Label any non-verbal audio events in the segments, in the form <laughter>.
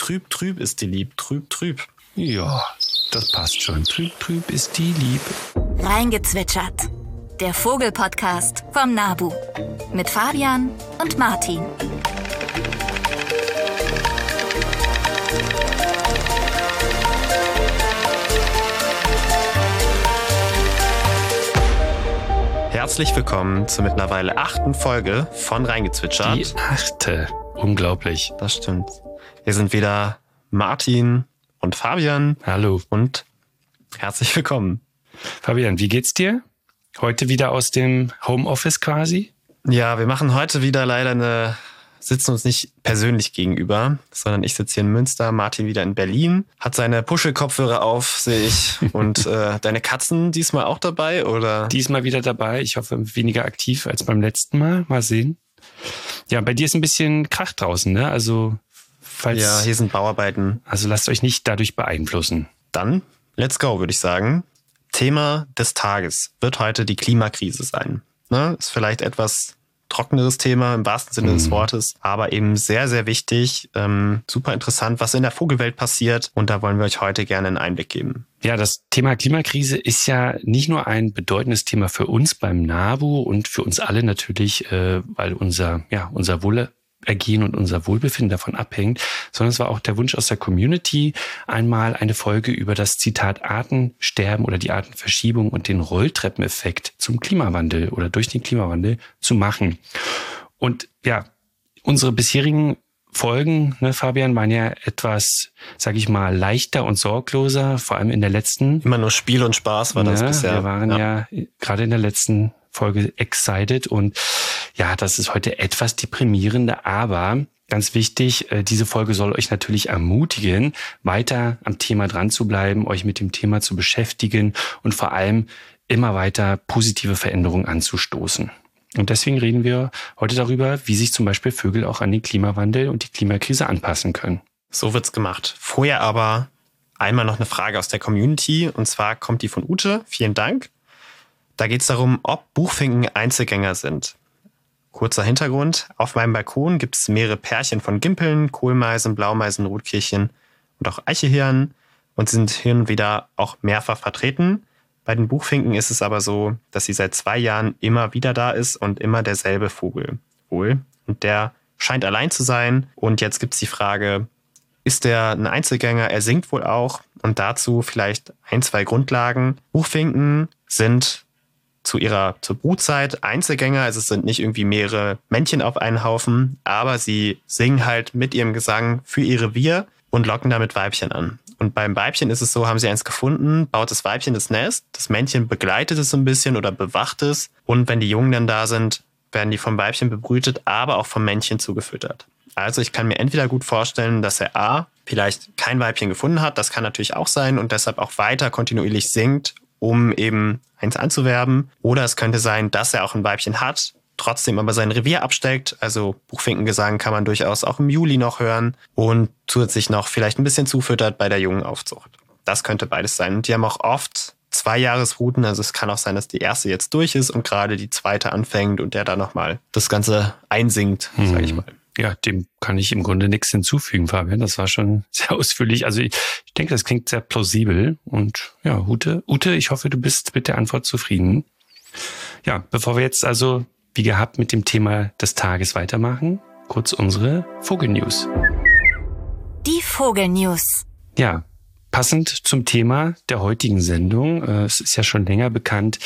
Trüb, trüb ist die Lieb, trüb, trüb. Ja, das passt schon. Trüb, trüb ist die Lieb. Reingezwitschert. Der Vogelpodcast vom Nabu. Mit Fabian und Martin. Herzlich willkommen zur mittlerweile achten Folge von Reingezwitschert. Die achte. Unglaublich. Das stimmt. Hier sind wieder Martin und Fabian. Hallo. Und herzlich willkommen. Fabian, wie geht's dir? Heute wieder aus dem Homeoffice quasi? Ja, wir machen heute wieder leider eine, sitzen uns nicht persönlich gegenüber, sondern ich sitze hier in Münster, Martin wieder in Berlin, hat seine Puschel-Kopfhörer auf, sehe ich. <laughs> Und äh, deine Katzen diesmal auch dabei, oder? Diesmal wieder dabei. Ich hoffe, weniger aktiv als beim letzten Mal. Mal sehen. Ja, bei dir ist ein bisschen Krach draußen, ne? Also, falls. Ja, hier sind Bauarbeiten. Also lasst euch nicht dadurch beeinflussen. Dann, let's go, würde ich sagen. Thema des Tages wird heute die Klimakrise sein. Ne? Ist vielleicht etwas trockeneres Thema im wahrsten Sinne des Wortes, aber eben sehr, sehr wichtig, ähm, super interessant, was in der Vogelwelt passiert. Und da wollen wir euch heute gerne einen Einblick geben. Ja, das Thema Klimakrise ist ja nicht nur ein bedeutendes Thema für uns beim NABU und für uns alle natürlich, äh, weil unser, ja, unser Wohle Ergehen und unser Wohlbefinden davon abhängt, sondern es war auch der Wunsch aus der Community, einmal eine Folge über das Zitat Artensterben oder die Artenverschiebung und den Rolltreppeneffekt zum Klimawandel oder durch den Klimawandel zu machen. Und ja, unsere bisherigen Folgen, ne, Fabian, waren ja etwas, sag ich mal, leichter und sorgloser, vor allem in der letzten. Immer nur Spiel und Spaß war das ne, bisher. Wir waren ja, ja gerade in der letzten Folge excited und ja, das ist heute etwas deprimierender, aber ganz wichtig, äh, diese Folge soll euch natürlich ermutigen, weiter am Thema dran zu bleiben, euch mit dem Thema zu beschäftigen und vor allem immer weiter positive Veränderungen anzustoßen. Und deswegen reden wir heute darüber, wie sich zum Beispiel Vögel auch an den Klimawandel und die Klimakrise anpassen können. So wird's gemacht. Vorher aber einmal noch eine Frage aus der Community und zwar kommt die von Ute. Vielen Dank. Da geht es darum, ob Buchfinken Einzelgänger sind. Kurzer Hintergrund. Auf meinem Balkon gibt es mehrere Pärchen von Gimpeln, Kohlmeisen, Blaumeisen, Rotkirchen und auch Eichehirnen und sind hin und wieder auch mehrfach vertreten. Bei den Buchfinken ist es aber so, dass sie seit zwei Jahren immer wieder da ist und immer derselbe Vogel wohl. Und der scheint allein zu sein. Und jetzt gibt es die Frage, ist der ein Einzelgänger? Er singt wohl auch. Und dazu vielleicht ein, zwei Grundlagen. Buchfinken sind zu ihrer zur Brutzeit Einzelgänger, also es sind nicht irgendwie mehrere Männchen auf einen Haufen, aber sie singen halt mit ihrem Gesang für ihr Revier und locken damit Weibchen an. Und beim Weibchen ist es so, haben sie eins gefunden, baut das Weibchen das Nest, das Männchen begleitet es so ein bisschen oder bewacht es und wenn die Jungen dann da sind, werden die vom Weibchen bebrütet, aber auch vom Männchen zugefüttert. Also ich kann mir entweder gut vorstellen, dass er A, vielleicht kein Weibchen gefunden hat, das kann natürlich auch sein und deshalb auch weiter kontinuierlich singt um eben eins anzuwerben. Oder es könnte sein, dass er auch ein Weibchen hat, trotzdem aber sein Revier absteckt. Also Buchfinkengesang kann man durchaus auch im Juli noch hören und zusätzlich noch vielleicht ein bisschen zufüttert bei der jungen Aufzucht. Das könnte beides sein. Und die haben auch oft zwei Jahresrouten. Also es kann auch sein, dass die erste jetzt durch ist und gerade die zweite anfängt und der da nochmal das Ganze einsingt, hm. sage ich mal. Ja, dem kann ich im Grunde nichts hinzufügen, Fabian. Das war schon <laughs> sehr ausführlich. Also ich, ich denke, das klingt sehr plausibel. Und ja, Ute, Ute, ich hoffe, du bist mit der Antwort zufrieden. Ja, bevor wir jetzt also wie gehabt mit dem Thema des Tages weitermachen, kurz unsere Vogelnews. Die Vogelnews. Ja, passend zum Thema der heutigen Sendung. Äh, es ist ja schon länger bekannt,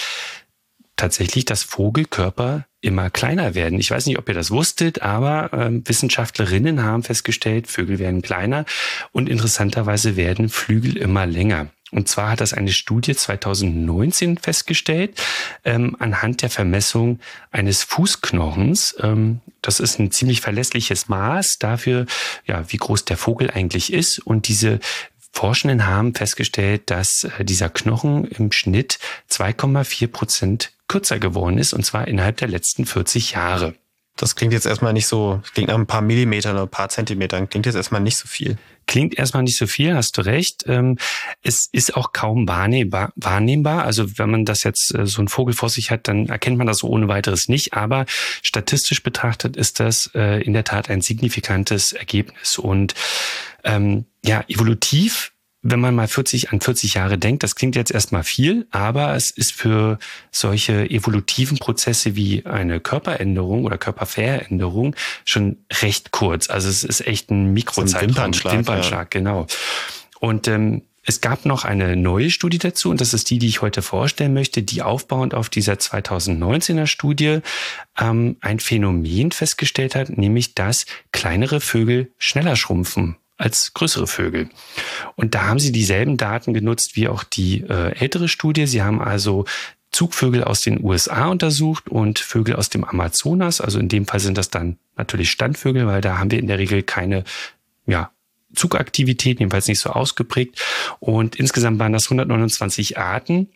tatsächlich, dass Vogelkörper immer kleiner werden. Ich weiß nicht, ob ihr das wusstet, aber äh, Wissenschaftlerinnen haben festgestellt, Vögel werden kleiner und interessanterweise werden Flügel immer länger. Und zwar hat das eine Studie 2019 festgestellt, ähm, anhand der Vermessung eines Fußknochens. Ähm, das ist ein ziemlich verlässliches Maß dafür, ja, wie groß der Vogel eigentlich ist. Und diese Forschenden haben festgestellt, dass äh, dieser Knochen im Schnitt 2,4 Prozent kürzer geworden ist, und zwar innerhalb der letzten 40 Jahre. Das klingt jetzt erstmal nicht so, klingt nach ein paar Millimetern oder ein paar Zentimetern, klingt jetzt erstmal nicht so viel. Klingt erstmal nicht so viel, hast du recht. Ähm, es ist auch kaum wahrnehmbar. wahrnehmbar. Also wenn man das jetzt äh, so ein Vogel vor sich hat, dann erkennt man das so ohne weiteres nicht. Aber statistisch betrachtet ist das äh, in der Tat ein signifikantes Ergebnis. Und Ähm, ja, evolutiv wenn man mal 40 an 40 Jahre denkt, das klingt jetzt erstmal viel, aber es ist für solche evolutiven Prozesse wie eine Körperänderung oder Körperveränderung schon recht kurz. Also es ist echt ein Mikrozeitraum. Wimpernschlag, Wimpernschlag ja. genau. Und ähm, es gab noch eine neue Studie dazu und das ist die, die ich heute vorstellen möchte, die aufbauend auf dieser 2019er Studie ähm, ein Phänomen festgestellt hat, nämlich dass kleinere Vögel schneller schrumpfen als größere Vögel. Und da haben sie dieselben Daten genutzt wie auch die äh, ältere Studie. Sie haben also Zugvögel aus den USA untersucht und Vögel aus dem Amazonas. Also in dem Fall sind das dann natürlich Standvögel, weil da haben wir in der Regel keine ja, Zugaktivität, jedenfalls nicht so ausgeprägt. Und insgesamt waren das 129 Arten.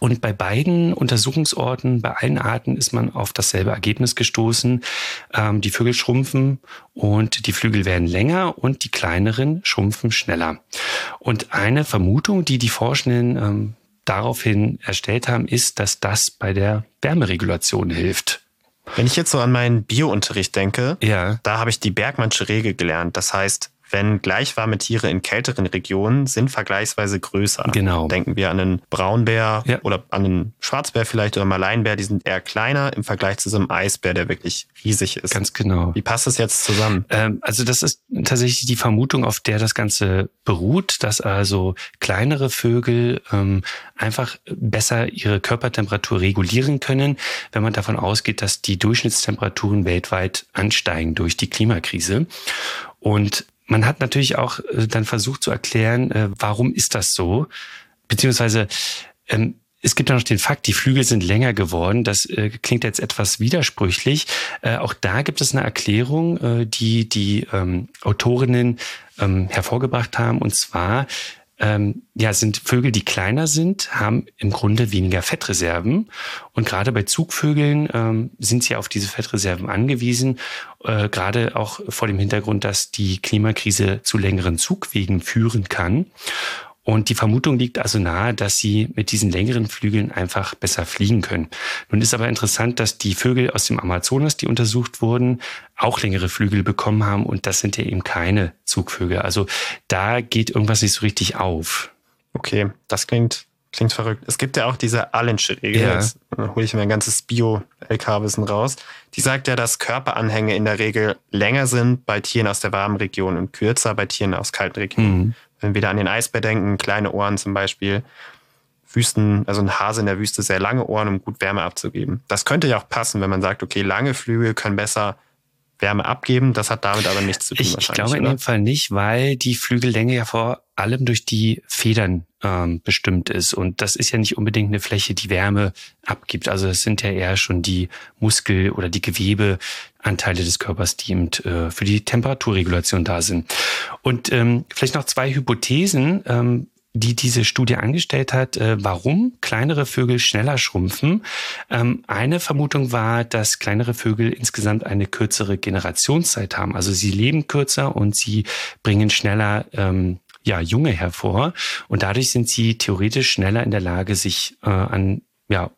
Und bei beiden Untersuchungsorten, bei allen Arten ist man auf dasselbe Ergebnis gestoßen. Ähm, die Vögel schrumpfen und die Flügel werden länger und die kleineren schrumpfen schneller. Und eine Vermutung, die die Forschenden ähm, daraufhin erstellt haben, ist, dass das bei der Wärmeregulation hilft. Wenn ich jetzt so an meinen Biounterricht denke, ja. da habe ich die Bergmannsche Regel gelernt. Das heißt, wenn gleichwarme Tiere in kälteren Regionen sind vergleichsweise größer. Genau. Denken wir an einen Braunbär Ja. oder an einen Schwarzbär vielleicht oder Maleinbär, die sind eher kleiner im Vergleich zu so einem Eisbär, der wirklich riesig ist. Ganz genau. Wie passt das jetzt zusammen? Ähm, also das ist tatsächlich die Vermutung, auf der das Ganze beruht, dass also kleinere Vögel ähm, einfach besser ihre Körpertemperatur regulieren können, wenn man davon ausgeht, dass die Durchschnittstemperaturen weltweit ansteigen durch die Klimakrise. Und man hat natürlich auch äh, dann versucht zu erklären, äh, warum ist das so? Beziehungsweise ähm, es gibt ja noch den Fakt, die Flügel sind länger geworden. Das äh, klingt jetzt etwas widersprüchlich. Auch da gibt es eine Erklärung, die die ähm, Autorinnen ähm, hervorgebracht haben. Und zwar ähm, ja, sind Vögel, die kleiner sind, haben im Grunde weniger Fettreserven. Und gerade bei Zugvögeln ähm, sind sie auf diese Fettreserven angewiesen, äh, gerade auch vor dem Hintergrund, dass die Klimakrise zu längeren Zugwegen führen kann. Und die Vermutung liegt also nahe, dass sie mit diesen längeren Flügeln einfach besser fliegen können. Nun ist aber interessant, dass die Vögel aus dem Amazonas, die untersucht wurden, auch längere Flügel bekommen haben und das sind ja eben keine Zugvögel. Also da geht irgendwas nicht so richtig auf. Okay, das klingt, klingt verrückt. Es gibt ja auch diese Allensche Regel. Ja. Jetzt äh, hole ich mir ein ganzes Bio-LK-Wissen raus. Die sagt ja, dass Körperanhänge in der Regel länger sind bei Tieren aus der warmen Region und kürzer bei Tieren aus kalten Regionen. Mhm. Wenn wir da an den Eisbär denken, kleine Ohren zum Beispiel, Wüsten, also ein Hase in der Wüste, sehr lange Ohren, um gut Wärme abzugeben. Das könnte ja auch passen, wenn man sagt, okay, lange Flügel können besser Wärme abgeben. Das hat damit aber nichts zu tun Ich, ich glaube in oder? dem Fall nicht, weil die Flügellänge ja vor allem durch die Federn ähm, bestimmt ist. Und das ist ja nicht unbedingt eine Fläche, die Wärme abgibt. Also es sind ja eher schon die Muskel- oder die Gewebeanteile des Körpers, die eben äh, für die Temperaturregulation da sind. Und ähm, vielleicht noch zwei Hypothesen, ähm, die diese Studie angestellt hat, äh, warum kleinere Vögel schneller schrumpfen. Ähm, eine Vermutung war, dass kleinere Vögel insgesamt eine kürzere Generationszeit haben. Also sie leben kürzer und sie bringen schneller ähm, ja, Junge hervor. Und dadurch sind sie theoretisch schneller in der Lage, sich äh, an ja,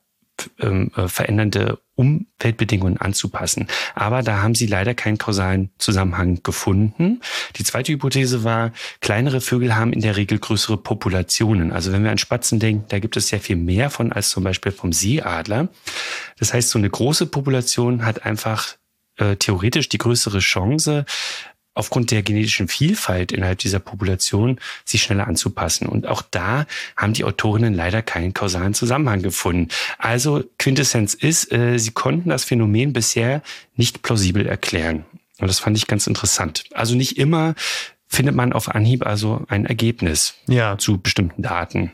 ähm, äh, verändernde Umweltbedingungen anzupassen. Aber da haben sie leider keinen kausalen Zusammenhang gefunden. Die zweite Hypothese war, kleinere Vögel haben in der Regel größere Populationen. Also wenn wir an Spatzen denken, da gibt es sehr viel mehr von als zum Beispiel vom Seeadler. Das heißt, so eine große Population hat einfach äh, theoretisch die größere Chance, aufgrund der genetischen Vielfalt innerhalb dieser Population sich schneller anzupassen. Und auch da haben die Autorinnen leider keinen kausalen Zusammenhang gefunden. Also Quintessenz ist, äh, sie konnten das Phänomen bisher nicht plausibel erklären. Und das fand ich ganz interessant. Also nicht immer findet man auf Anhieb also ein Ergebnis Ja, zu bestimmten Daten.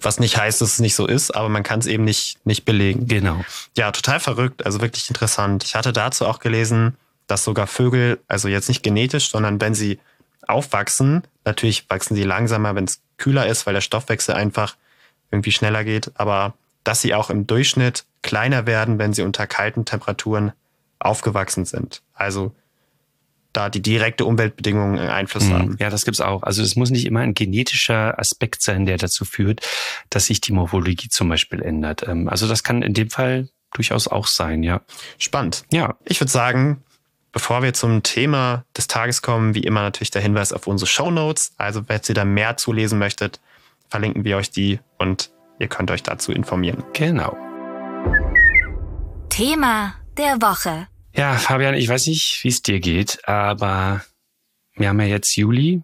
was nicht heißt, dass es nicht so ist, aber man kann es eben nicht, nicht belegen. Genau. Ja, total verrückt, also wirklich interessant. Ich hatte dazu auch gelesen, dass sogar Vögel, also jetzt nicht genetisch, sondern wenn sie aufwachsen, natürlich wachsen sie langsamer, wenn es kühler ist, weil der Stoffwechsel einfach irgendwie schneller geht, aber dass sie auch im Durchschnitt kleiner werden, wenn sie unter kalten Temperaturen aufgewachsen sind. Also da die direkte Umweltbedingungen Einfluss Mhm. haben. Ja, das gibt's auch. Also es muss nicht immer ein genetischer Aspekt sein, der dazu führt, dass sich die Morphologie zum Beispiel ändert. Ähm, Also das kann in dem Fall durchaus auch sein, ja. Spannend. Ja, Ich würde sagen, Bevor wir zum Thema des Tages kommen, wie immer natürlich der Hinweis auf unsere Show Notes. Also, wenn ihr da mehr zulesen möchtet, verlinken wir euch die und ihr könnt euch dazu informieren. Genau. Thema der Woche. Ja, Fabian, ich weiß nicht, wie es dir geht, aber wir haben ja jetzt Juli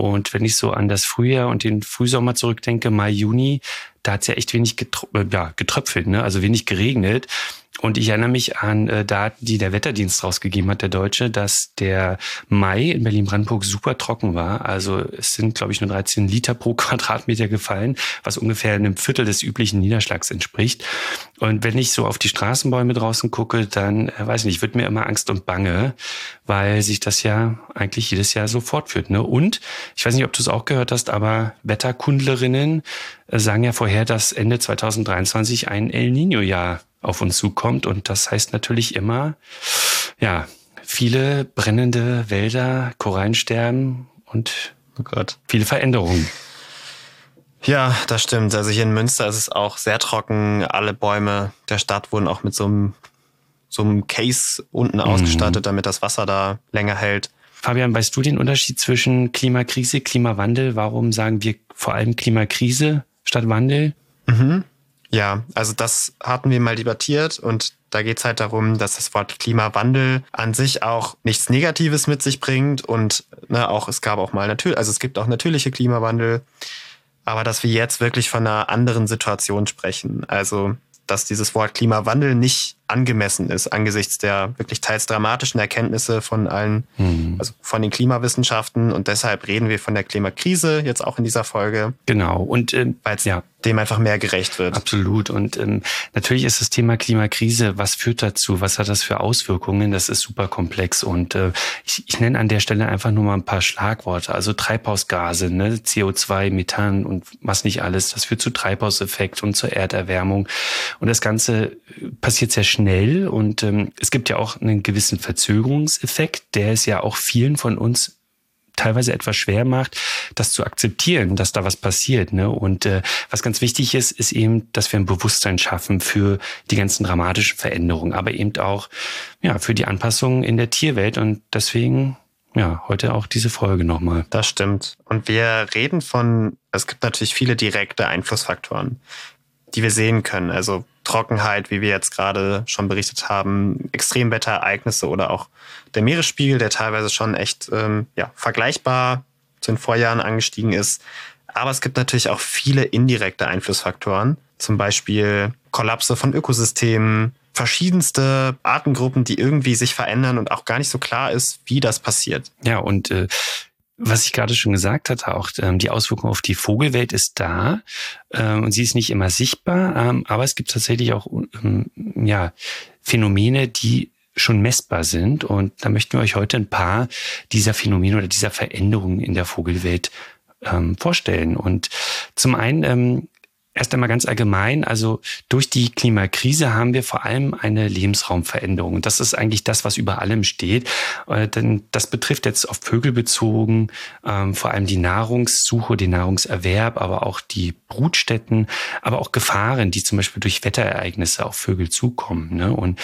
und wenn ich so an das Frühjahr und den Frühsommer zurückdenke, Mai, Juni, da hat es ja echt wenig getrö äh, ja, getröpfelt, ne? also wenig geregnet. Und ich erinnere mich an äh, Daten, die der Wetterdienst rausgegeben hat, der Deutsche, dass der Mai in Berlin-Brandenburg super trocken war. Also es sind, glaube ich, nur 13 Liter pro <laughs> Quadratmeter gefallen, was ungefähr einem Viertel des üblichen Niederschlags entspricht. Und wenn ich so auf die Straßenbäume draußen gucke, dann, äh, weiß ich nicht, wird mir immer Angst und Bange, weil sich das ja eigentlich jedes Jahr so fortführt. Ne? Und ich weiß nicht, ob du es auch gehört hast, aber Wetterkundlerinnen äh, sagen ja vorher, dass Ende 2023 ein El Nino-Jahr auf uns zukommt. Und das heißt natürlich immer, ja, viele brennende Wälder, Korallensterben und oh Gott. viele Veränderungen. Ja, das stimmt. Also hier in Münster ist es auch sehr trocken. Alle Bäume der Stadt wurden auch mit so einem, so einem Case unten mhm. ausgestattet, damit das Wasser da länger hält. Fabian, weißt du den Unterschied zwischen Klimakrise, Klimawandel? Warum sagen wir vor allem Klimakrise statt Wandel? Mhm. Ja, also das hatten wir mal debattiert und da geht es halt darum, dass das Wort Klimawandel an sich auch nichts Negatives mit sich bringt und ne, auch es gab auch mal natürlich, also es gibt auch natürliche Klimawandel, aber dass wir jetzt wirklich von einer anderen Situation sprechen. Also dass dieses Wort Klimawandel nicht angemessen ist angesichts der wirklich teils dramatischen Erkenntnisse von allen, mhm. also von den Klimawissenschaften. Und deshalb reden wir von der Klimakrise jetzt auch in dieser Folge. Genau. Und ähm, weil es ja. dem einfach mehr gerecht wird. Absolut. Und ähm, natürlich ist das Thema Klimakrise, was führt dazu? Was hat das für Auswirkungen? Das ist super komplex. Und äh, ich, ich nenne an der Stelle einfach nur mal ein paar Schlagworte. Also Treibhausgase, ne? CO2, Methan und was nicht alles. Das führt zu Treibhauseffekt und zur Erderwärmung. Und das Ganze passiert sehr schnell und ähm, es gibt ja auch einen gewissen Verzögerungseffekt, der es ja auch vielen von uns teilweise etwas schwer macht, das zu akzeptieren, dass da was passiert. Ne? Und äh, was ganz wichtig ist, ist eben, dass wir ein Bewusstsein schaffen für die ganzen dramatischen Veränderungen, aber eben auch ja für die Anpassungen in der Tierwelt. Und deswegen ja, heute auch diese Folge nochmal. Das stimmt. Und wir reden von, es gibt natürlich viele direkte Einflussfaktoren, die wir sehen können. Also Trockenheit, wie wir jetzt gerade schon berichtet haben, Extremwetterereignisse oder auch der Meeresspiegel, der teilweise schon echt ähm, ja, vergleichbar zu den Vorjahren angestiegen ist. Aber es gibt natürlich auch viele indirekte Einflussfaktoren, zum Beispiel Kollapse von Ökosystemen, verschiedenste Artengruppen, die irgendwie sich verändern und auch gar nicht so klar ist, wie das passiert. Ja, und äh, was ich gerade schon gesagt hatte, auch ähm, die Auswirkung auf die Vogelwelt ist da ähm, und sie ist nicht immer sichtbar, ähm, aber es gibt tatsächlich auch ähm, ja, Phänomene, die schon messbar sind und da möchten wir euch heute ein paar dieser Phänomene oder dieser Veränderungen in der Vogelwelt ähm, vorstellen. Und zum einen ähm, Erst einmal ganz allgemein, also durch die Klimakrise haben wir vor allem eine Lebensraumveränderung. Und das ist eigentlich das, was über allem steht. Äh, denn das betrifft jetzt auf Vögel bezogen, ähm, vor allem die Nahrungssuche, den Nahrungserwerb, aber auch die Brutstätten, aber auch Gefahren, die zum Beispiel durch Wetterereignisse auf Vögel zukommen. Ne? Und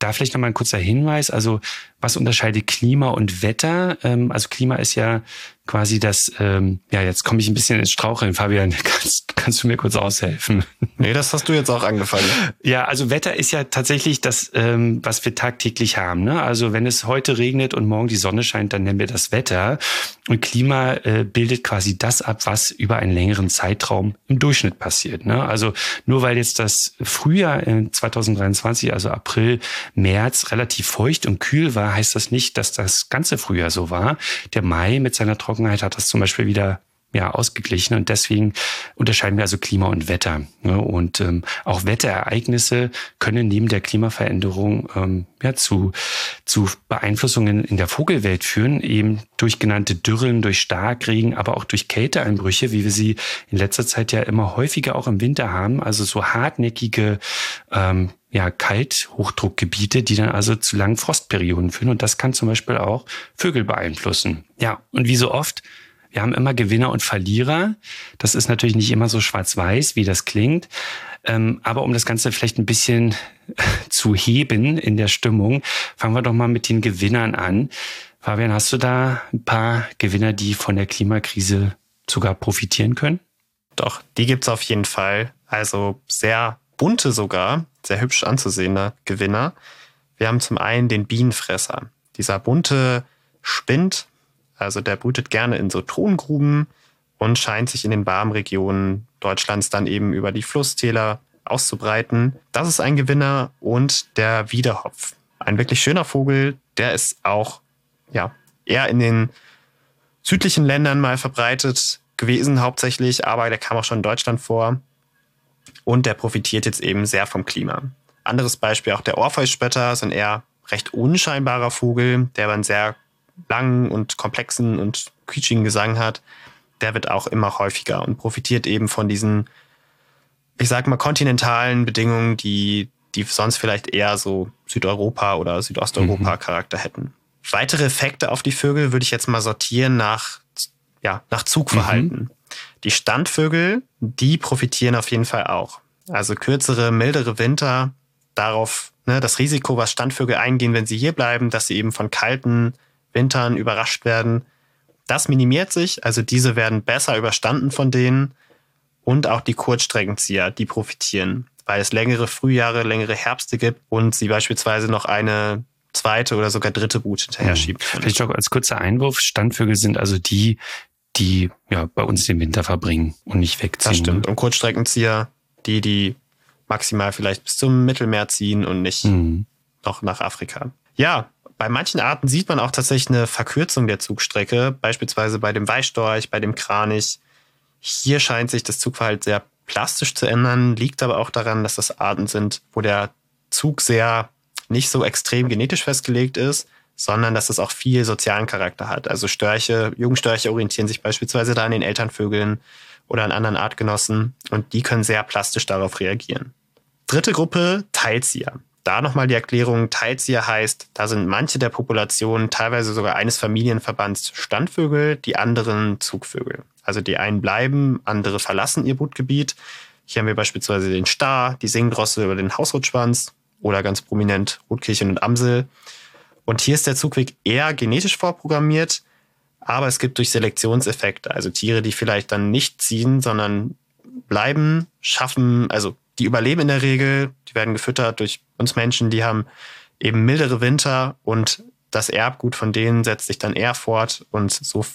da vielleicht nochmal ein kurzer Hinweis. Also was unterscheidet Klima und Wetter? Ähm, also Klima ist ja quasi das, ähm, ja, jetzt komme ich ein bisschen ins Straucheln, Fabian, <laughs> kannst, kannst du mir kurz aushelfen? Nee, das hast du jetzt auch angefangen. <laughs> Ja, also Wetter ist ja tatsächlich das, ähm, was wir tagtäglich haben. Ne? Also wenn es heute regnet und morgen die Sonne scheint, dann nennen wir das Wetter. Und Klima äh, bildet quasi das ab, was über einen längeren Zeitraum im Durchschnitt passiert. Ne? Also nur weil jetzt das Frühjahr in 2023, also April, März relativ feucht und kühl war, heißt das nicht, dass das ganze Frühjahr so war. Der Mai mit seiner Trockenheit hat das zum Beispiel wieder ja, ausgeglichen und deswegen unterscheiden wir also Klima und Wetter. Ne? Und ähm, auch Wetterereignisse können neben der Klimaveränderung ähm, ja, zu, zu Beeinflussungen in der Vogelwelt führen, eben durch genannte Dürren, durch Starkregen, aber auch durch Kälteeinbrüche, wie wir sie in letzter Zeit ja immer häufiger auch im Winter haben, also so hartnäckige ähm, ja, Kalthochdruckgebiete, die dann also zu langen Frostperioden führen. Und das kann zum Beispiel auch Vögel beeinflussen. Ja, und wie so oft wir haben immer Gewinner und Verlierer. Das ist natürlich nicht immer so schwarz-weiß, wie das klingt. Ähm, aber um das Ganze vielleicht ein bisschen <laughs> zu heben in der Stimmung, fangen wir doch mal mit den Gewinnern an. Fabian, hast du da ein paar Gewinner, die von der Klimakrise sogar profitieren können? Doch, die gibt's auf jeden Fall. Also sehr bunte sogar, sehr hübsch anzusehende Gewinner. Wir haben zum einen den Bienenfresser. Dieser bunte Spind, also der brütet gerne in so Tongruben und scheint sich in den warmen Regionen Deutschlands dann eben über die Flusstäler auszubreiten. Das ist ein Gewinner und der Wiederhopf. Ein wirklich schöner Vogel, der ist auch ja, eher in den südlichen Ländern mal verbreitet gewesen hauptsächlich, aber der kam auch schon in Deutschland vor und der profitiert jetzt eben sehr vom Klima. Anderes Beispiel auch der Orpheusspötter, ist ein eher recht unscheinbarer Vogel, der aber einen sehr langen und komplexen und quietschigen Gesang hat. Der wird auch immer häufiger und profitiert eben von diesen, ich sag mal, kontinentalen Bedingungen, die, die sonst vielleicht eher so Südeuropa oder Südosteuropa mhm. Charakter hätten. Weitere Effekte auf die Vögel würde ich jetzt mal sortieren nach, ja, nach Zugverhalten. Mhm. Die Standvögel, die profitieren auf jeden Fall auch. Also kürzere, mildere Winter, darauf ne, das Risiko, was Standvögel eingehen, wenn sie hier bleiben, dass sie eben von kalten Wintern überrascht werden, das minimiert sich. Also diese werden besser überstanden von denen. Und auch die Kurzstreckenzieher, die profitieren, weil es längere Frühjahre, längere Herbste gibt und sie beispielsweise noch eine zweite oder sogar dritte Brut hinterher schiebt. Mhm. Vielleicht auch als kurzer Einwurf, Standvögel sind also die, die ja bei uns den Winter verbringen und nicht wegziehen. Das stimmt. Ne? Und Kurzstreckenzieher, die, die maximal vielleicht bis zum Mittelmeer ziehen und nicht mhm. noch nach Afrika. Ja, bei manchen Arten sieht man auch tatsächlich eine Verkürzung der Zugstrecke, beispielsweise bei dem Weißstorch, bei dem Kranich. Hier scheint sich das Zugverhalten sehr plastisch zu ändern, liegt aber auch daran, dass das Arten sind, wo der Zug sehr nicht so extrem genetisch festgelegt ist, sondern dass es auch viel sozialen Charakter hat. Also Störche, Jungstörche orientieren sich beispielsweise da an den Elternvögeln oder an anderen Artgenossen und die können sehr plastisch darauf reagieren. Dritte Gruppe, Teilzieher. Da nochmal die Erklärung, Teilzieher heißt, da sind manche der Populationen teilweise sogar eines Familienverbands Standvögel, die anderen Zugvögel. Also die einen bleiben, andere verlassen ihr Brutgebiet. Hier haben wir beispielsweise den Star, die Singdrossel oder den Hausrotschwanz oder ganz prominent Rotkehlchen und Amsel. Und hier ist der Zugweg eher genetisch vorprogrammiert, aber es gibt durch Selektionseffekte, also Tiere, die vielleicht dann nicht ziehen, sondern bleiben, schaffen, also die überleben in der Regel, die werden gefüttert durch uns Menschen, die haben eben mildere Winter und das Erbgut von denen setzt sich dann eher fort und so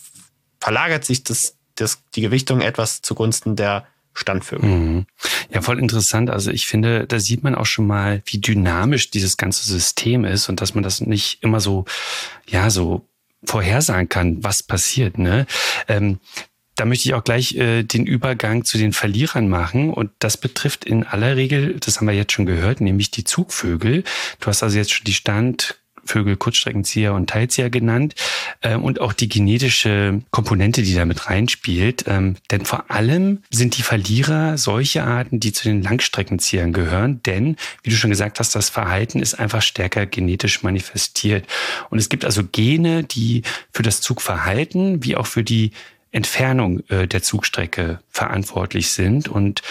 verlagert sich das, das, die Gewichtung etwas zugunsten der Standvögel. Mhm. Ja, voll interessant. Also ich finde, da sieht man auch schon mal, wie dynamisch dieses ganze System ist und dass man das nicht immer so, ja, so vorhersagen kann, was passiert. Ne? Ähm, da möchte ich auch gleich äh, den Übergang zu den Verlierern machen. Und das betrifft in aller Regel, das haben wir jetzt schon gehört, nämlich die Zugvögel. Du hast also jetzt schon die Stand, Vögel, Kurzstreckenzieher und Teilzieher genannt ähm, und auch die genetische Komponente, die damit reinspielt. Ähm, denn vor allem sind die Verlierer solche Arten, die zu den Langstreckenziehern gehören, denn, wie du schon gesagt hast, das Verhalten ist einfach stärker genetisch manifestiert. Und es gibt also Gene, die für das Zugverhalten wie auch für die Entfernung äh, der Zugstrecke verantwortlich sind und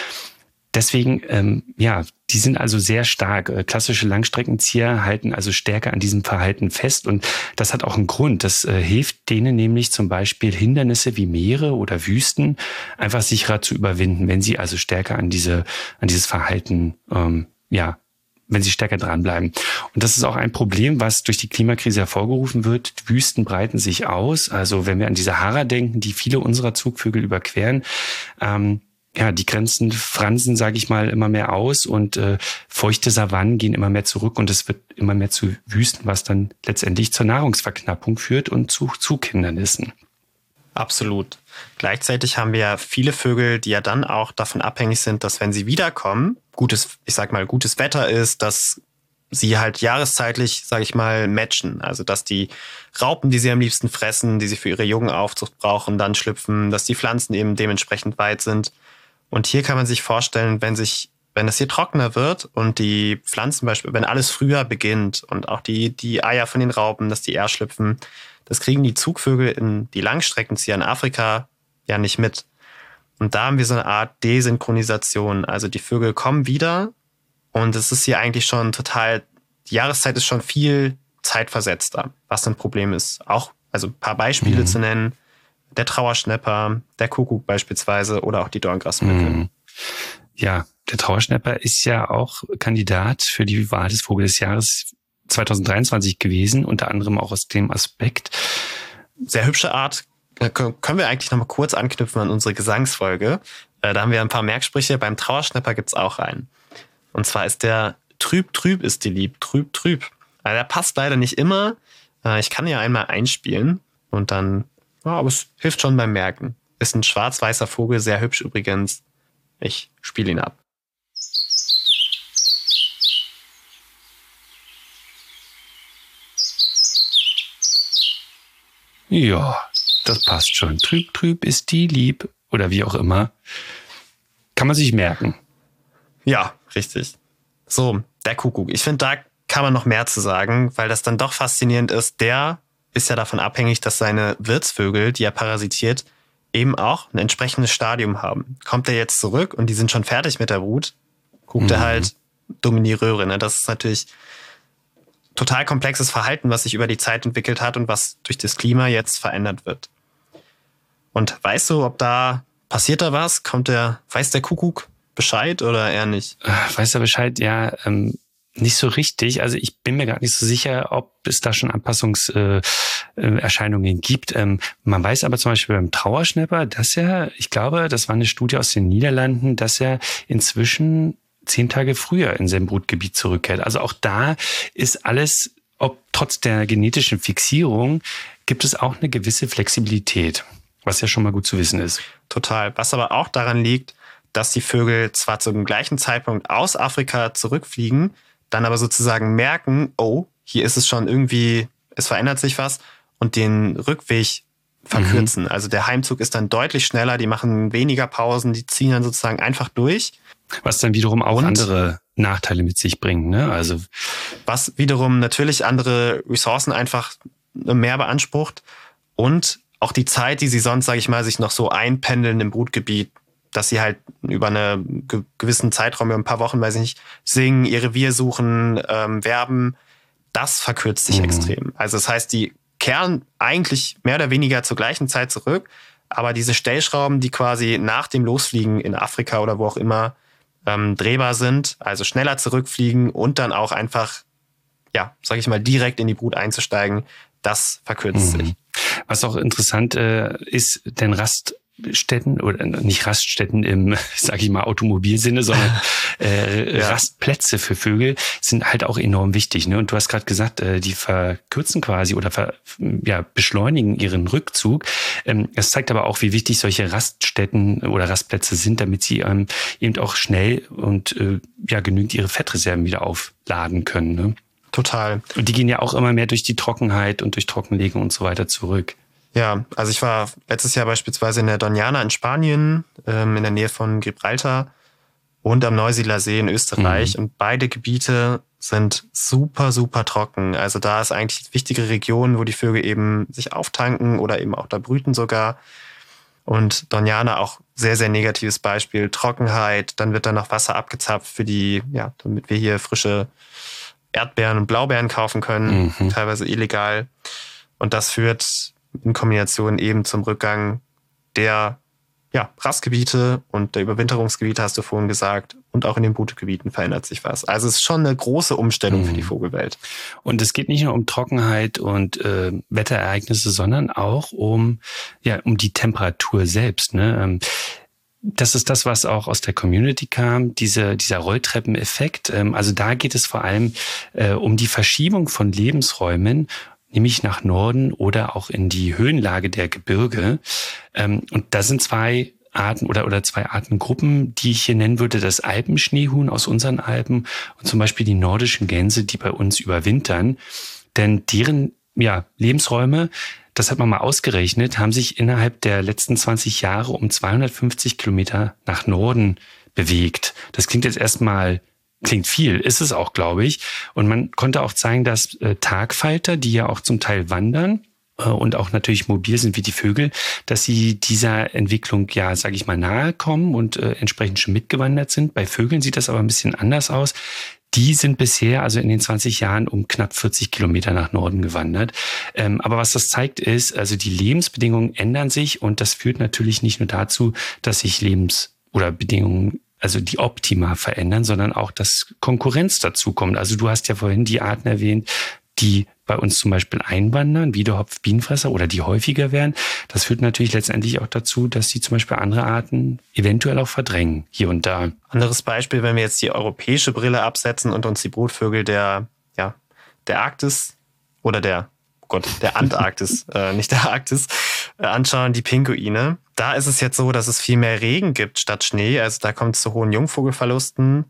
Deswegen, ähm, ja, die sind also sehr stark. Äh, klassische Langstreckenzieher halten also stärker an diesem Verhalten fest und das hat auch einen Grund. Das äh, hilft denen nämlich zum Beispiel Hindernisse wie Meere oder Wüsten einfach sicherer zu überwinden, wenn sie also stärker an diese an dieses Verhalten ähm, ja wenn sie stärker dranbleiben. Und das ist auch ein Problem, was durch die Klimakrise hervorgerufen wird. Wüsten breiten sich aus. Also wenn wir an die Sahara denken, die viele unserer Zugvögel überqueren, ähm, ja, die Grenzen fransen, sage ich mal, immer mehr aus und äh, feuchte Savannen gehen immer mehr zurück und es wird immer mehr zu Wüsten, was dann letztendlich zur Nahrungsverknappung führt und zu Zughindernissen. Absolut. Gleichzeitig haben wir ja viele Vögel, die ja dann auch davon abhängig sind, dass wenn sie wiederkommen, gutes, ich sag mal, gutes Wetter ist, dass sie halt jahreszeitlich, sage ich mal, matchen. Also dass die Raupen, die sie am liebsten fressen, die sie für ihre Jungenaufzucht brauchen, dann schlüpfen, dass die Pflanzen eben dementsprechend weit sind. Und hier kann man sich vorstellen, wenn sich, wenn es hier trockener wird und die Pflanzen beispielsweise, wenn alles früher beginnt und auch die, die Eier von den Raupen, dass die eher schlüpfen, Das kriegen die Zugvögel in die Langstreckenzieher in Afrika ja nicht mit. Und da haben wir so eine Art Desynchronisation. Also die Vögel kommen wieder und es ist hier eigentlich schon total, die Jahreszeit ist schon viel zeitversetzter, was ein Problem ist. Auch, also ein paar Beispiele mhm. zu nennen. Der Trauerschnepper, der Kuckuck beispielsweise oder auch die Dorngrasmücke. Mhm. Ja, der Trauerschnepper ist ja auch Kandidat für die Wahl des Vogel des Jahres 2023 gewesen, unter anderem auch aus dem Aspekt. Sehr hübsche Art. Können wir eigentlich nochmal kurz anknüpfen an unsere Gesangsfolge? Äh, da haben wir ein paar Merksprüche. Beim Trauerschnepper gibt's auch einen. Und zwar ist der Trüb, trüb ist die lieb, trüb, trüb. Also der passt leider nicht immer. Äh, ich kann ja einmal einspielen und dann, ja, aber es hilft schon beim Merken. Ist ein schwarz-weißer Vogel, sehr hübsch übrigens. Ich spiele ihn ab. Ja, das passt schon. Trüb, trüb ist die lieb oder wie auch immer. Kann man sich merken. Ja, richtig. So, der Kuckuck. Ich finde, da kann man noch mehr zu sagen, weil das dann doch faszinierend ist. Der ist ja davon abhängig, dass seine Wirtsvögel, die er parasitiert, eben auch ein entsprechendes Stadium haben. Kommt er jetzt zurück und die sind schon fertig mit der Brut, guckt mhm. er halt die Röhre. Ne? Das ist natürlich total komplexes Verhalten, was sich über die Zeit entwickelt hat und was durch das Klima jetzt verändert wird. Und weißt du, ob da passiert da was? Kommt der, weiß der Kuckuck Bescheid oder eher nicht? Weiß er Bescheid? Ja, ähm, nicht so richtig. Also ich bin mir gar nicht so sicher, ob es da schon Anpassungserscheinungen äh, äh, gibt. Ähm, man weiß aber zum Beispiel beim Trauerschnepper, dass er, ich glaube, das war eine Studie aus den Niederlanden, dass er inzwischen zehn Tage früher in sein Brutgebiet zurückkehrt. Also auch da ist alles, ob trotz der genetischen Fixierung, gibt es auch eine gewisse Flexibilität, was ja schon mal gut zu wissen ist. Total. Was aber auch daran liegt, dass die Vögel zwar zum gleichen Zeitpunkt aus Afrika zurückfliegen, dann aber sozusagen merken, oh, hier ist es schon irgendwie, es verändert sich was und den Rückweg verkürzen. Mhm. Also der Heimzug ist dann deutlich schneller, die machen weniger Pausen, die ziehen dann sozusagen einfach durch. Was dann wiederum auch und andere Nachteile mit sich bringt, ne? Also was wiederum natürlich andere Ressourcen einfach mehr beansprucht und auch die Zeit, die sie sonst, sage ich mal, sich noch so einpendeln im Brutgebiet, dass sie halt über einen gewissen Zeitraum, über ein paar Wochen, weiß ich nicht, singen, ihr Revier suchen, ähm, werben, das verkürzt sich mhm. extrem. Also das heißt, die kehren eigentlich mehr oder weniger zur gleichen Zeit zurück, aber diese Stellschrauben, die quasi nach dem Losfliegen in Afrika oder wo auch immer ähm, drehbar sind, also schneller zurückfliegen und dann auch einfach, ja, sag ich mal, direkt in die Brut einzusteigen, das verkürzt mhm. sich. Was auch interessant äh, ist, denn Rast Städten oder nicht Raststätten im, <laughs> sag ich mal, Automobilsinne, sondern <laughs> äh, ja. Rastplätze für Vögel sind halt auch enorm wichtig. Ne? Und du hast gerade gesagt, äh, die verkürzen quasi oder ver, ja, beschleunigen ihren Rückzug. Ähm, es zeigt aber auch, wie wichtig solche Raststätten oder Rastplätze sind, damit sie ähm, eben auch schnell und äh, ja genügend ihre Fettreserven wieder aufladen können. Ne? Total. Und die gehen ja auch immer mehr durch die Trockenheit und durch Trockenlegen und so weiter zurück. Ja, also ich war letztes Jahr beispielsweise in der Doniana in Spanien, ähm, in der Nähe von Gibraltar und am Neusiedler See in Österreich. Mhm. Und beide Gebiete sind super, super trocken. Also da ist eigentlich die wichtige Region, wo die Vögel eben sich auftanken oder eben auch da brüten sogar. Und Doniana auch sehr, sehr negatives Beispiel. Trockenheit, dann wird da noch Wasser abgezapft für die, ja, damit wir hier frische Erdbeeren und Blaubeeren kaufen können, mhm. teilweise illegal. Und das führt in Kombination eben zum Rückgang der ja, Rastgebiete und der Überwinterungsgebiete, hast du vorhin gesagt, und auch in den Brutgebieten verändert sich was. Also es ist schon eine große Umstellung mhm. für die mhm. Vogelwelt. Und es geht nicht nur um Trockenheit und äh, Wetterereignisse, sondern auch um, ja, um die Temperatur selbst. Ne? Ähm, das ist das, was auch aus der Community kam, diese, dieser Rolltreppeneffekt. Ähm, also da geht es vor allem äh, um die Verschiebung von Lebensräumen nämlich nach Norden oder auch in die Höhenlage der Gebirge. Ähm, und da sind zwei Arten oder, oder zwei Artengruppen, die ich hier nennen würde, das Alpenschneehuhn aus unseren Alpen und zum Beispiel die nordischen Gänse, die bei uns überwintern. Denn deren ja, Lebensräume, das hat man mal ausgerechnet, haben sich innerhalb der letzten 20 Jahre um 250 Kilometer nach Norden bewegt. Das klingt jetzt erstmal klingt viel, ist es auch, glaube ich. Und man konnte auch zeigen, dass äh, Tagfalter, die ja auch zum Teil wandern, äh, und auch natürlich mobil sind wie die Vögel, dass sie dieser Entwicklung ja, sage ich mal, nahe kommen und äh, entsprechend schon mitgewandert sind. Bei Vögeln sieht das aber ein bisschen anders aus. Die sind bisher, also in den 20 Jahren, um knapp 40 Kilometer nach Norden gewandert. Ähm, aber was das zeigt, ist, also die Lebensbedingungen ändern sich und das führt natürlich nicht nur dazu, dass sich Lebens- oder Bedingungen also die Optima verändern, sondern auch, dass Konkurrenz dazu kommt. Also du hast ja vorhin die Arten erwähnt, die bei uns zum Beispiel einwandern, wie der Hopf-Bienenfresser oder die häufiger werden. Das führt natürlich letztendlich auch dazu, dass sie zum Beispiel andere Arten eventuell auch verdrängen, hier und da. Anderes Beispiel, wenn wir jetzt die europäische Brille absetzen und uns die Brutvögel der, ja, der Arktis oder der, Gott, der Antarktis, <laughs> äh, nicht der Arktis, äh, anschauen, die Pinguine. Da ist es jetzt so, dass es viel mehr Regen gibt statt Schnee. Also da kommt es zu hohen Jungvogelverlusten.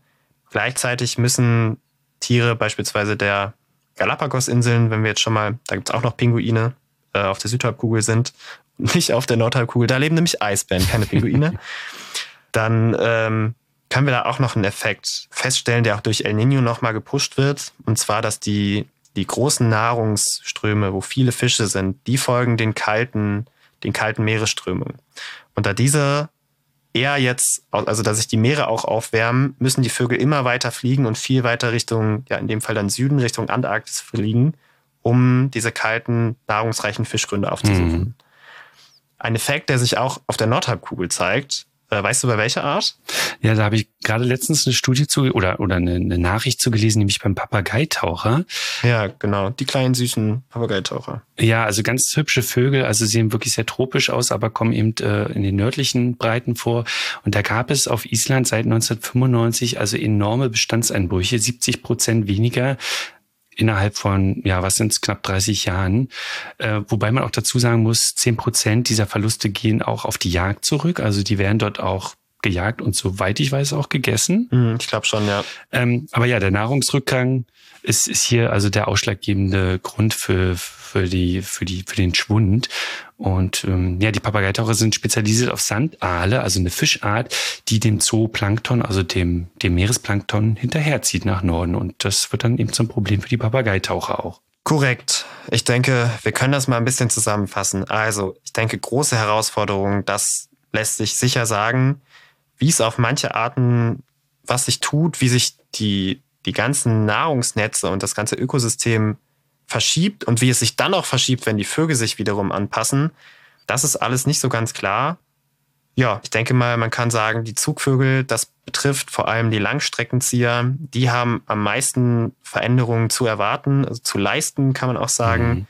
Gleichzeitig müssen Tiere, beispielsweise der Galapagos-Inseln, wenn wir jetzt schon mal, da gibt es auch noch Pinguine, äh, auf der Südhalbkugel sind, <laughs> nicht auf der Nordhalbkugel, da leben nämlich Eisbären, keine Pinguine. <laughs> Dann ähm, können wir da auch noch einen Effekt feststellen, der auch durch El Nino nochmal gepusht wird. Und zwar, dass die, die großen Nahrungsströme, wo viele Fische sind, die folgen den kalten, den kalten Meeresströmungen. Und da diese eher jetzt, also dass sich die Meere auch aufwärmen, müssen die Vögel immer weiter fliegen und viel weiter Richtung, ja in dem Fall dann Süden, Richtung Antarktis fliegen, um diese kalten, nahrungsreichen Fischgründe aufzusuchen. Mhm. Ein Effekt, der sich auch auf der Nordhalbkugel zeigt, weißt du, bei welcher Art? Ja, da habe ich gerade letztens eine Studie zu oder, oder eine, eine Nachricht zu gelesen, nämlich beim Papageitaucher. Ja, genau. Die kleinen süßen Papageitaucher. Ja, also ganz hübsche Vögel, also sehen wirklich sehr tropisch aus, aber kommen eben äh, in den nördlichen Breiten vor. Und da gab es auf Island seit 1995 also enorme Bestandseinbrüche, 70 Prozent weniger innerhalb von, ja, was sind es, knapp 30 Jahren. Äh, wobei man auch dazu sagen muss, 10 Prozent dieser Verluste gehen auch auf die Jagd zurück. Also die werden dort auch gejagt und soweit ich weiß auch gegessen. Mhm, ich glaube schon, ja. Ähm, aber ja, der Nahrungsrückgang ist, ist hier also der ausschlaggebende Grund für, für, die, für, die, für den Schwund. Und ähm, ja, die Papageitaucher sind spezialisiert auf Sandaale, also eine Fischart, die dem Zooplankton, also dem, dem Meeresplankton hinterherzieht nach Norden. Und das wird dann eben zum Problem für die Papageitaucher auch. Korrekt. Ich denke, wir können das mal ein bisschen zusammenfassen. Also, ich denke, große Herausforderung, das lässt sich sicher sagen, wie es auf manche Arten, was sich tut, wie sich die, die ganzen Nahrungsnetze und das ganze Ökosystem verschiebt und wie es sich dann auch verschiebt, wenn die Vögel sich wiederum anpassen, das ist alles nicht so ganz klar. Ja, ich denke mal, man kann sagen, die Zugvögel, das betrifft vor allem die Langstreckenzieher, die haben am meisten Veränderungen zu erwarten, also zu leisten, kann man auch sagen. Mhm.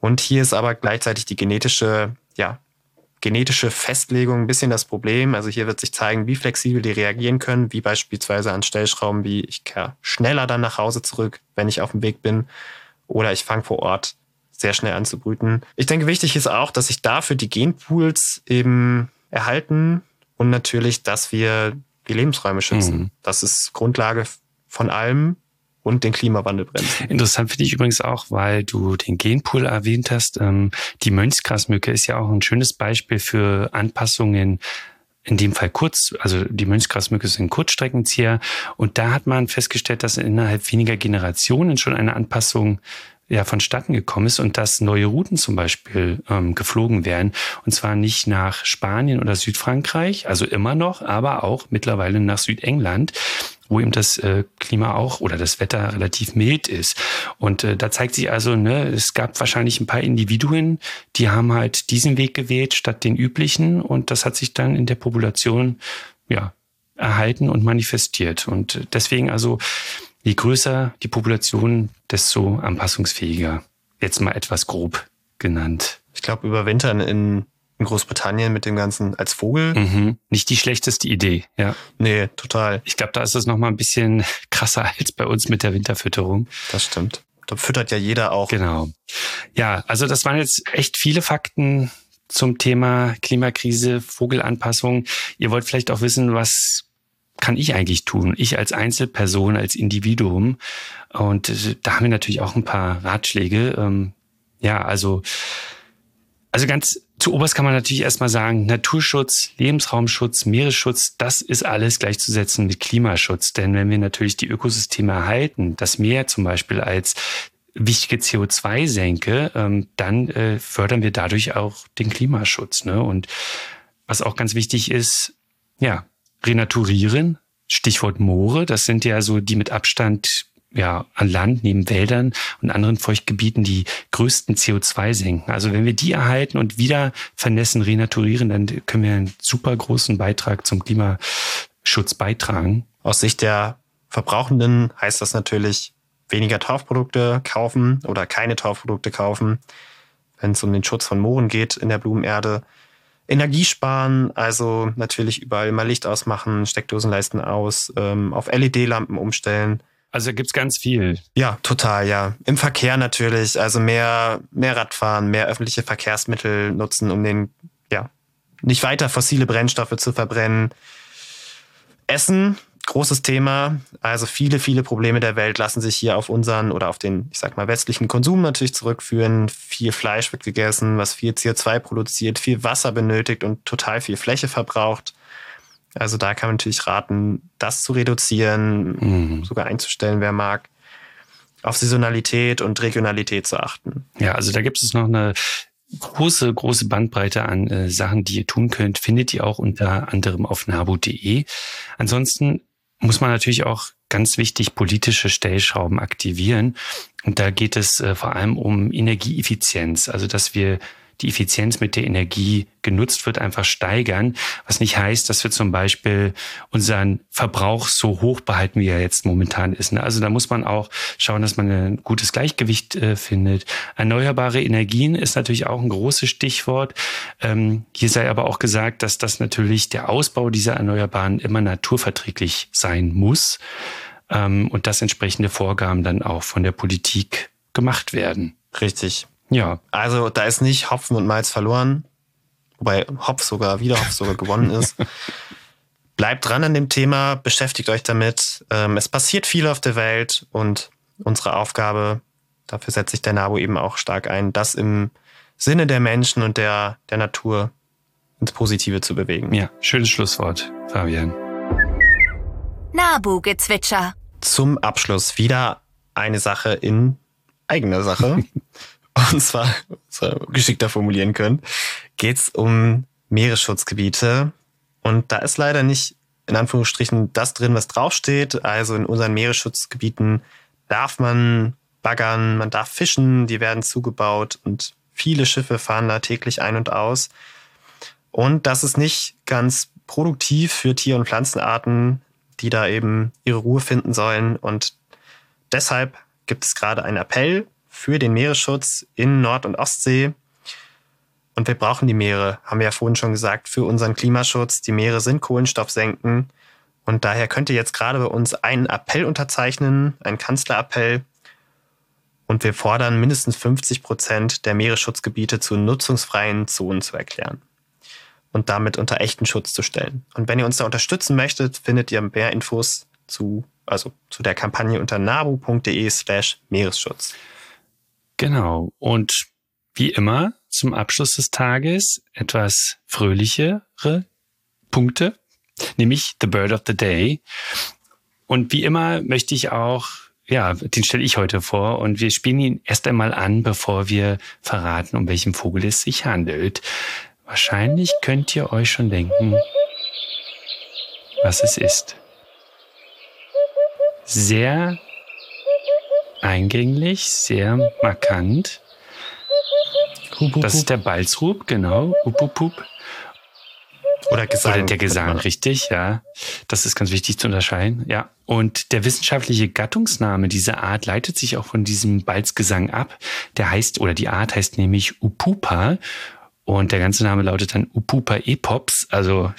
Und hier ist aber gleichzeitig die genetische, ja, genetische Festlegung ein bisschen das Problem. Also hier wird sich zeigen, wie flexibel die reagieren können, wie beispielsweise an Stellschrauben, wie ich kehre schneller dann nach Hause zurück, wenn ich auf dem Weg bin oder ich fange vor Ort sehr schnell an zu brüten. Ich denke, wichtig ist auch, dass sich dafür die Genpools eben erhalten und natürlich, dass wir die Lebensräume schützen. Mhm. Das ist Grundlage von allem und den Klimawandel bremsen. Interessant finde ich übrigens auch, weil du den Genpool erwähnt hast. Ähm, die Mönchsgrasmücke ist ja auch ein schönes Beispiel für Anpassungen in dem Fall kurz, also die Mönchsgrasmücke ein Kurzstreckenzieher. Und da hat man festgestellt, dass innerhalb weniger Generationen schon eine Anpassung ja vonstatten gekommen ist und dass neue Routen zum Beispiel ähm, geflogen werden. Und zwar nicht nach Spanien oder Südfrankreich, also immer noch, aber auch mittlerweile nach Südengland wo eben das äh, Klima auch oder das Wetter relativ mild ist. Und äh, da zeigt sich also, ne, es gab wahrscheinlich ein paar Individuen, die haben halt diesen Weg gewählt statt den üblichen und das hat sich dann in der Population ja erhalten und manifestiert. Und deswegen also, je größer die Population, desto anpassungsfähiger. Jetzt mal etwas grob genannt. Ich glaube, überwintern in in Großbritannien mit dem Ganzen als Vogel. Mhm. Nicht die schlechteste Idee, ja. Nee, total. Ich glaube, da ist es noch mal ein bisschen <laughs> krasser als bei uns mit der Winterfütterung. Das stimmt. Da füttert ja jeder auch. Genau. Ja, also das waren jetzt echt viele Fakten zum Thema Klimakrise, Vogelanpassung. Ihr wollt vielleicht auch wissen, was kann ich eigentlich tun? Ich als Einzelperson, als Individuum. Und äh, da haben wir natürlich auch ein paar Ratschläge. Ähm, ja, also, also ganz zu Oberst kann man natürlich erstmal sagen, Naturschutz, Lebensraumschutz, Meeresschutz, das ist alles gleichzusetzen mit Klimaschutz. Denn wenn wir natürlich die Ökosysteme erhalten, das Meer zum Beispiel als wichtige CO2-Senke, ähm, dann äh, fördern wir dadurch auch den Klimaschutz. Ne? Und was auch ganz wichtig ist, ja, renaturieren, Stichwort Moore, das sind ja so die mit Abstand ja, an Land neben Wäldern und anderen Feuchtgebieten die größten CO2-Senken. Also wenn wir die erhalten und wieder vernässen, renaturieren, dann können wir einen super großen Beitrag zum Klimaschutz beitragen. Aus Sicht der Verbrauchenden heißt das natürlich weniger Torfprodukte kaufen oder keine Torfprodukte kaufen, wenn es um den Schutz von Mooren geht in der Blumenerde. Energie sparen, also natürlich überall mal Licht ausmachen, Steckdosenleisten aus, ähm, auf LED-Lampen umstellen. Also gibt's ganz viel. Ja, total, ja. Im Verkehr natürlich, also mehr, mehr Radfahren, mehr öffentliche Verkehrsmittel nutzen, um den, ja, nicht weiter fossile Brennstoffe zu verbrennen. Essen, großes Thema. Also viele, viele Probleme der Welt lassen sich hier auf unseren oder auf den, ich sag mal, westlichen Konsum natürlich zurückführen. Viel Fleisch wird gegessen, was viel CO2 produziert, viel Wasser benötigt und total viel Fläche verbraucht. Also da kann man natürlich raten, das zu reduzieren, mhm. sogar einzustellen, wer mag, auf Saisonalität und Regionalität zu achten. Ja, also da gibt es noch eine große, große Bandbreite an äh, Sachen, die ihr tun könnt, findet ihr auch unter anderem auf nabu.de. Ansonsten muss man natürlich auch ganz wichtig politische Stellschrauben aktivieren. Und da geht es äh, vor allem um Energieeffizienz, also dass wir die Effizienz, mit der Energie genutzt wird, einfach steigern. Was nicht heißt, dass wir zum Beispiel unseren Verbrauch so hoch behalten, wie er jetzt momentan ist. Ne? Also da muss man auch schauen, dass man ein gutes Gleichgewicht äh, findet. Erneuerbare Energien ist natürlich auch ein großes Stichwort. Ähm, hier sei aber auch gesagt, dass das natürlich der Ausbau dieser Erneuerbaren immer naturverträglich sein muss ähm, und dass entsprechende Vorgaben dann auch von der Politik gemacht werden. Richtig. Ja. Also da ist nicht Hopfen und Malz verloren, wobei Hopf sogar, wieder Hopf sogar gewonnen ist. <laughs> Bleibt dran an dem Thema, beschäftigt euch damit. Ähm, es passiert viel auf der Welt und unsere Aufgabe, dafür setzt sich der NABU eben auch stark ein, das im Sinne der Menschen und der, der Natur ins Positive zu bewegen. Ja, schönes Schlusswort, Fabian. NABU-Gezwitscher. Zum Abschluss wieder eine Sache in eigener Sache. <laughs> <laughs> und zwar, so geschickter formulieren können, geht es um Meeresschutzgebiete. Und da ist leider nicht in Anführungsstrichen das drin, was draufsteht. Also in unseren Meeresschutzgebieten darf man baggern, man darf fischen, die werden zugebaut und viele Schiffe fahren da täglich ein und aus. Und das ist nicht ganz produktiv für Tier- und Pflanzenarten, die da eben ihre Ruhe finden sollen. Und deshalb gibt es gerade einen Appell für den Meeresschutz in Nord- und Ostsee. Und wir brauchen die Meere, haben wir ja vorhin schon gesagt, für unseren Klimaschutz. Die Meere sind Kohlenstoffsenken. Und daher könnt ihr jetzt gerade bei uns einen Appell unterzeichnen, einen Kanzlerappell. Und wir fordern mindestens 50 Prozent der Meeresschutzgebiete zu nutzungsfreien Zonen zu erklären und damit unter echten Schutz zu stellen. Und wenn ihr uns da unterstützen möchtet, findet ihr mehr Infos zu, also zu der Kampagne unter nabu.de slash Meeresschutz. Genau. Und wie immer zum Abschluss des Tages etwas fröhlichere Punkte, nämlich The Bird of the Day. Und wie immer möchte ich auch, ja, den stelle ich heute vor und wir spielen ihn erst einmal an, bevor wir verraten, um welchen Vogel es sich handelt. Wahrscheinlich könnt ihr euch schon denken, was es ist. Sehr eingänglich, sehr markant. Das ist der Balzrub, genau. Up, Oder Gesang. Oder der Gesang, richtig, ja. Das ist ganz wichtig zu unterscheiden, ja. Und der wissenschaftliche Gattungsname dieser Art leitet sich auch von diesem Balzgesang ab. Der heißt, oder die Art heißt nämlich Upupa. Und der ganze Name lautet dann Upupa epops, also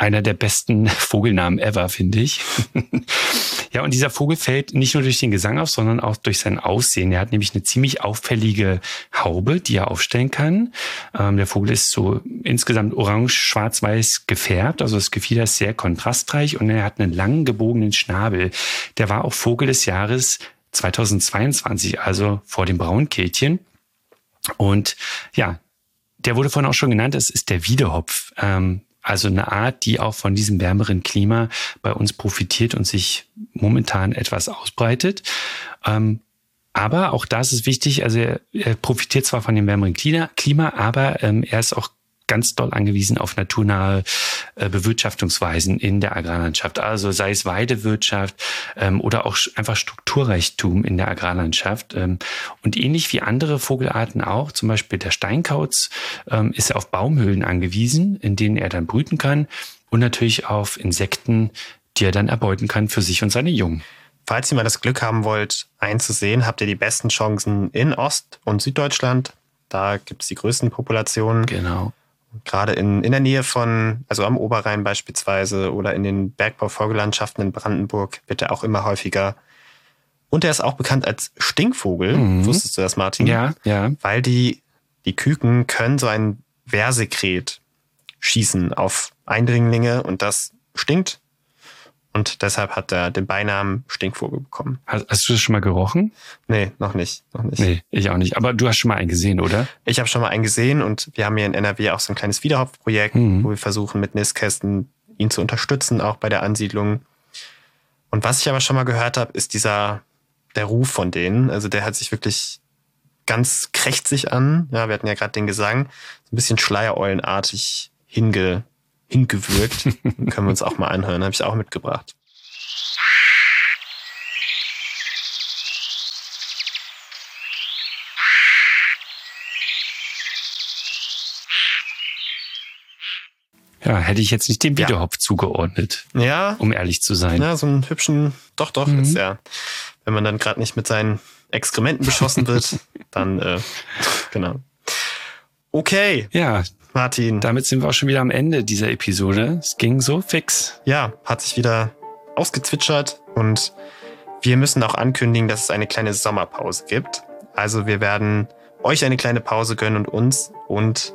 einer der besten <laughs> Vogelnamen ever, finde ich. <laughs> ja, und dieser Vogel fällt nicht nur durch den Gesang auf, sondern auch durch sein Aussehen. Er hat nämlich eine ziemlich auffällige Haube, die er aufstellen kann. Ähm, der Vogel ist so insgesamt orange, schwarz-weiß gefärbt, also das Gefieder ist sehr kontrastreich und er hat einen langen gebogenen Schnabel. Der war auch Vogel des Jahres 2022, also vor dem Braunkehlchen. Und ja, der wurde vorhin auch schon genannt, es ist der Wiedehopf. Ähm, also eine Art, die auch von diesem wärmeren Klima bei uns profitiert und sich momentan etwas ausbreitet. Ähm, Aber auch da ist es wichtig, also er, er profitiert zwar von dem wärmeren Klima, aber ähm, er ist auch ganz doll angewiesen auf naturnahe äh, Bewirtschaftungsweisen in der Agrarlandschaft. Also sei es Weidewirtschaft ähm, oder auch einfach Strukturreichtum in der Agrarlandschaft. Ähm, und ähnlich wie andere Vogelarten auch, zum Beispiel der Steinkauz, ähm, ist er auf Baumhöhlen angewiesen, in denen er dann brüten kann und natürlich auf Insekten, die er dann erbeuten kann für sich und seine Jungen. Falls ihr mal das Glück haben wollt, einzusehen, habt ihr die besten Chancen in Ost- und Süddeutschland. Da gibt es die größten Populationen. Genau. Gerade in, in der Nähe von, also am Oberrhein beispielsweise oder in den Bergbaufolgelandschaften in Brandenburg wird er auch immer häufiger. Und er ist auch bekannt als Stinkvogel. Mhm. Wusstest du das, Martin? Ja, ja. Weil die, die Küken können so ein Wehrsekret schießen auf Eindringlinge und das stinkt und deshalb hat er den Beinamen Stinkvogel bekommen. Hast, hast, du das schon mal gerochen? Nee, noch nicht, noch nicht. Nee, ich auch nicht. Aber du hast schon mal einen gesehen, oder? Ich habe schon mal einen gesehen und wir haben hier in NRW auch so ein kleines Wiederhopfprojekt, mhm. wo wir versuchen mit Nistkästen ihn zu unterstützen, auch bei der Ansiedlung. Und was ich aber schon mal gehört habe, ist dieser, der Ruf von denen. Also der hat sich wirklich ganz krächzig an. Ja, wir hatten ja gerade den Gesang, so ein bisschen schleiereulenartig hinge, hingewürgt. Können wir uns auch mal anhören, habe ich auch mitgebracht. Ja, hätte ich jetzt nicht dem Wiederhopf ja. zugeordnet. Ja. Um ehrlich zu sein. Ja, so einen hübschen, doch, doch, mhm. ist ja, wenn man dann gerade nicht mit seinen Exkrementen beschossen wird, <laughs> dann, äh, genau. Okay. Ja, Martin. Damit sind wir auch schon wieder am Ende dieser Episode. Es ging so fix. Ja, hat sich wieder ausgezwitschert und wir müssen auch ankündigen, dass es eine kleine Sommerpause gibt. Also wir werden euch eine kleine Pause gönnen und uns und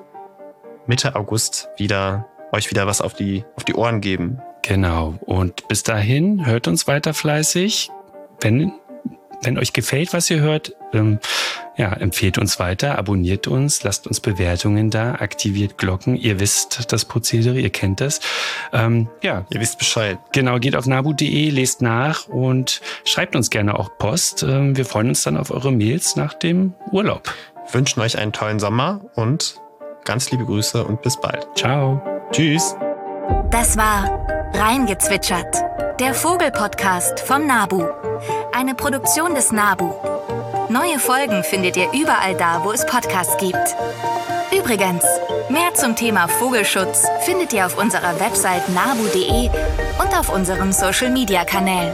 Mitte August wieder euch wieder was auf die, auf die Ohren geben. Genau. Und bis dahin hört uns weiter fleißig. Wenn wenn euch gefällt, was ihr hört, ähm, ja, empfehlt uns weiter, abonniert uns, lasst uns Bewertungen da, aktiviert Glocken. Ihr wisst das Prozedere, ihr kennt das. Ähm, ja. Ihr wisst Bescheid. Genau, geht auf nabu.de, lest nach und schreibt uns gerne auch Post. Ähm, wir freuen uns dann auf eure Mails nach dem Urlaub. wünschen euch einen tollen Sommer und ganz liebe Grüße und bis bald. Ciao. Tschüss. Das war Reingezwitschert, der Vogelpodcast vom Nabu. Eine Produktion des Nabu. Neue Folgen findet ihr überall da, wo es Podcasts gibt. Übrigens, mehr zum Thema Vogelschutz findet ihr auf unserer Website nabu.de und auf unseren Social-Media-Kanälen.